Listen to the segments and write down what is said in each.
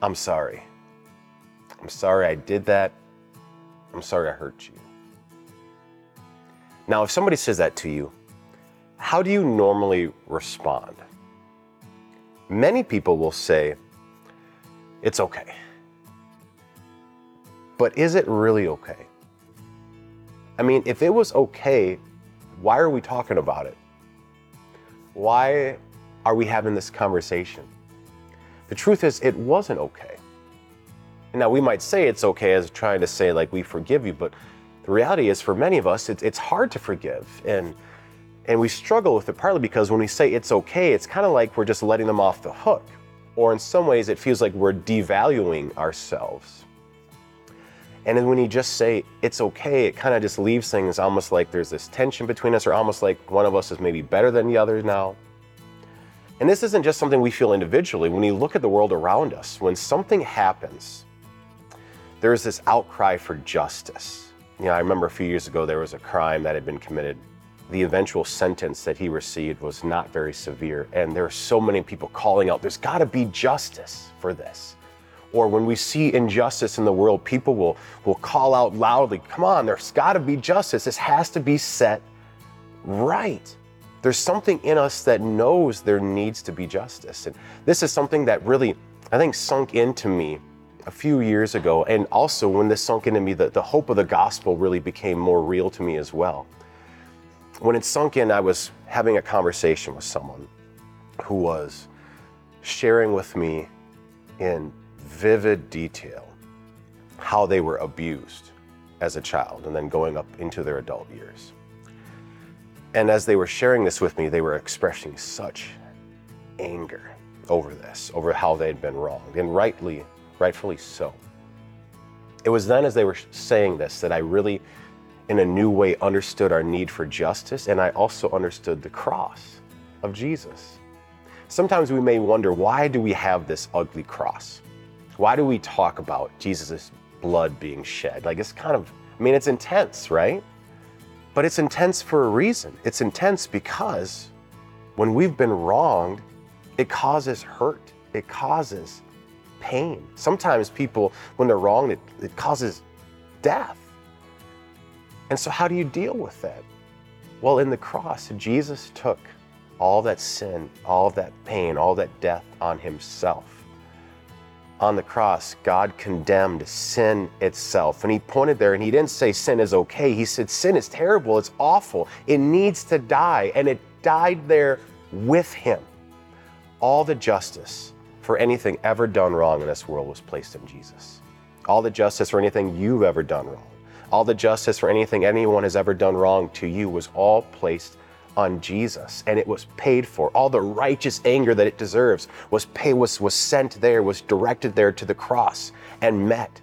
I'm sorry. I'm sorry I did that. I'm sorry I hurt you. Now, if somebody says that to you, how do you normally respond? Many people will say, It's okay. But is it really okay? I mean, if it was okay, why are we talking about it? Why are we having this conversation? The truth is, it wasn't okay. And Now, we might say it's okay as trying to say, like, we forgive you, but the reality is, for many of us, it's, it's hard to forgive. And, and we struggle with it partly because when we say it's okay, it's kind of like we're just letting them off the hook. Or in some ways, it feels like we're devaluing ourselves. And then when you just say it's okay, it kind of just leaves things almost like there's this tension between us, or almost like one of us is maybe better than the other now. And this isn't just something we feel individually. When you look at the world around us, when something happens, there's this outcry for justice. You know, I remember a few years ago there was a crime that had been committed. The eventual sentence that he received was not very severe, and there are so many people calling out, there's got to be justice for this. Or when we see injustice in the world, people will, will call out loudly, come on, there's got to be justice. This has to be set right. There's something in us that knows there needs to be justice. And this is something that really, I think, sunk into me a few years ago. And also, when this sunk into me, the, the hope of the gospel really became more real to me as well. When it sunk in, I was having a conversation with someone who was sharing with me in vivid detail how they were abused as a child and then going up into their adult years. And as they were sharing this with me, they were expressing such anger over this, over how they'd been wronged, and rightly, rightfully so. It was then as they were saying this that I really, in a new way, understood our need for justice, and I also understood the cross of Jesus. Sometimes we may wonder why do we have this ugly cross? Why do we talk about Jesus' blood being shed? Like it's kind of, I mean, it's intense, right? But it's intense for a reason. It's intense because when we've been wronged, it causes hurt, it causes pain. Sometimes people, when they're wronged, it, it causes death. And so, how do you deal with that? Well, in the cross, Jesus took all that sin, all that pain, all that death on himself on the cross, God condemned sin itself. And He pointed there and He didn't say sin is okay. He said sin is terrible, it's awful, it needs to die. And it died there with Him. All the justice for anything ever done wrong in this world was placed in Jesus. All the justice for anything you've ever done wrong. All the justice for anything anyone has ever done wrong to you was all placed on Jesus and it was paid for. All the righteous anger that it deserves was paid, was, was sent there, was directed there to the cross and met.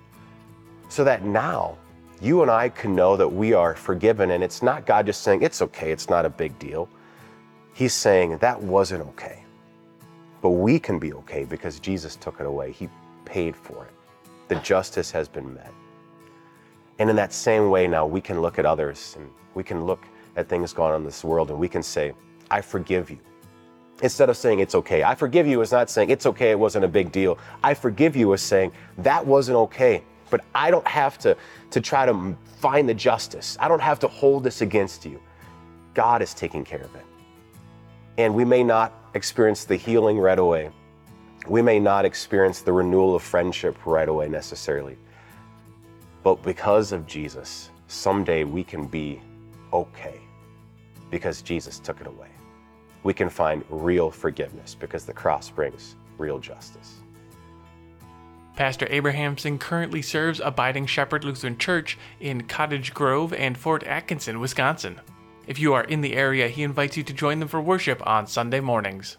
So that now you and I can know that we are forgiven and it's not God just saying, it's okay, it's not a big deal. He's saying that wasn't okay. But we can be okay because Jesus took it away. He paid for it. The justice has been met. And in that same way, now we can look at others and we can look at things going on in this world and we can say, I forgive you. Instead of saying it's okay. I forgive you is not saying it's okay, it wasn't a big deal. I forgive you is saying that wasn't okay, but I don't have to, to try to find the justice. I don't have to hold this against you. God is taking care of it. And we may not experience the healing right away. We may not experience the renewal of friendship right away necessarily. But because of Jesus, someday we can be okay because Jesus took it away. We can find real forgiveness because the cross brings real justice. Pastor Abrahamson currently serves Abiding Shepherd Lutheran Church in Cottage Grove and Fort Atkinson, Wisconsin. If you are in the area, he invites you to join them for worship on Sunday mornings.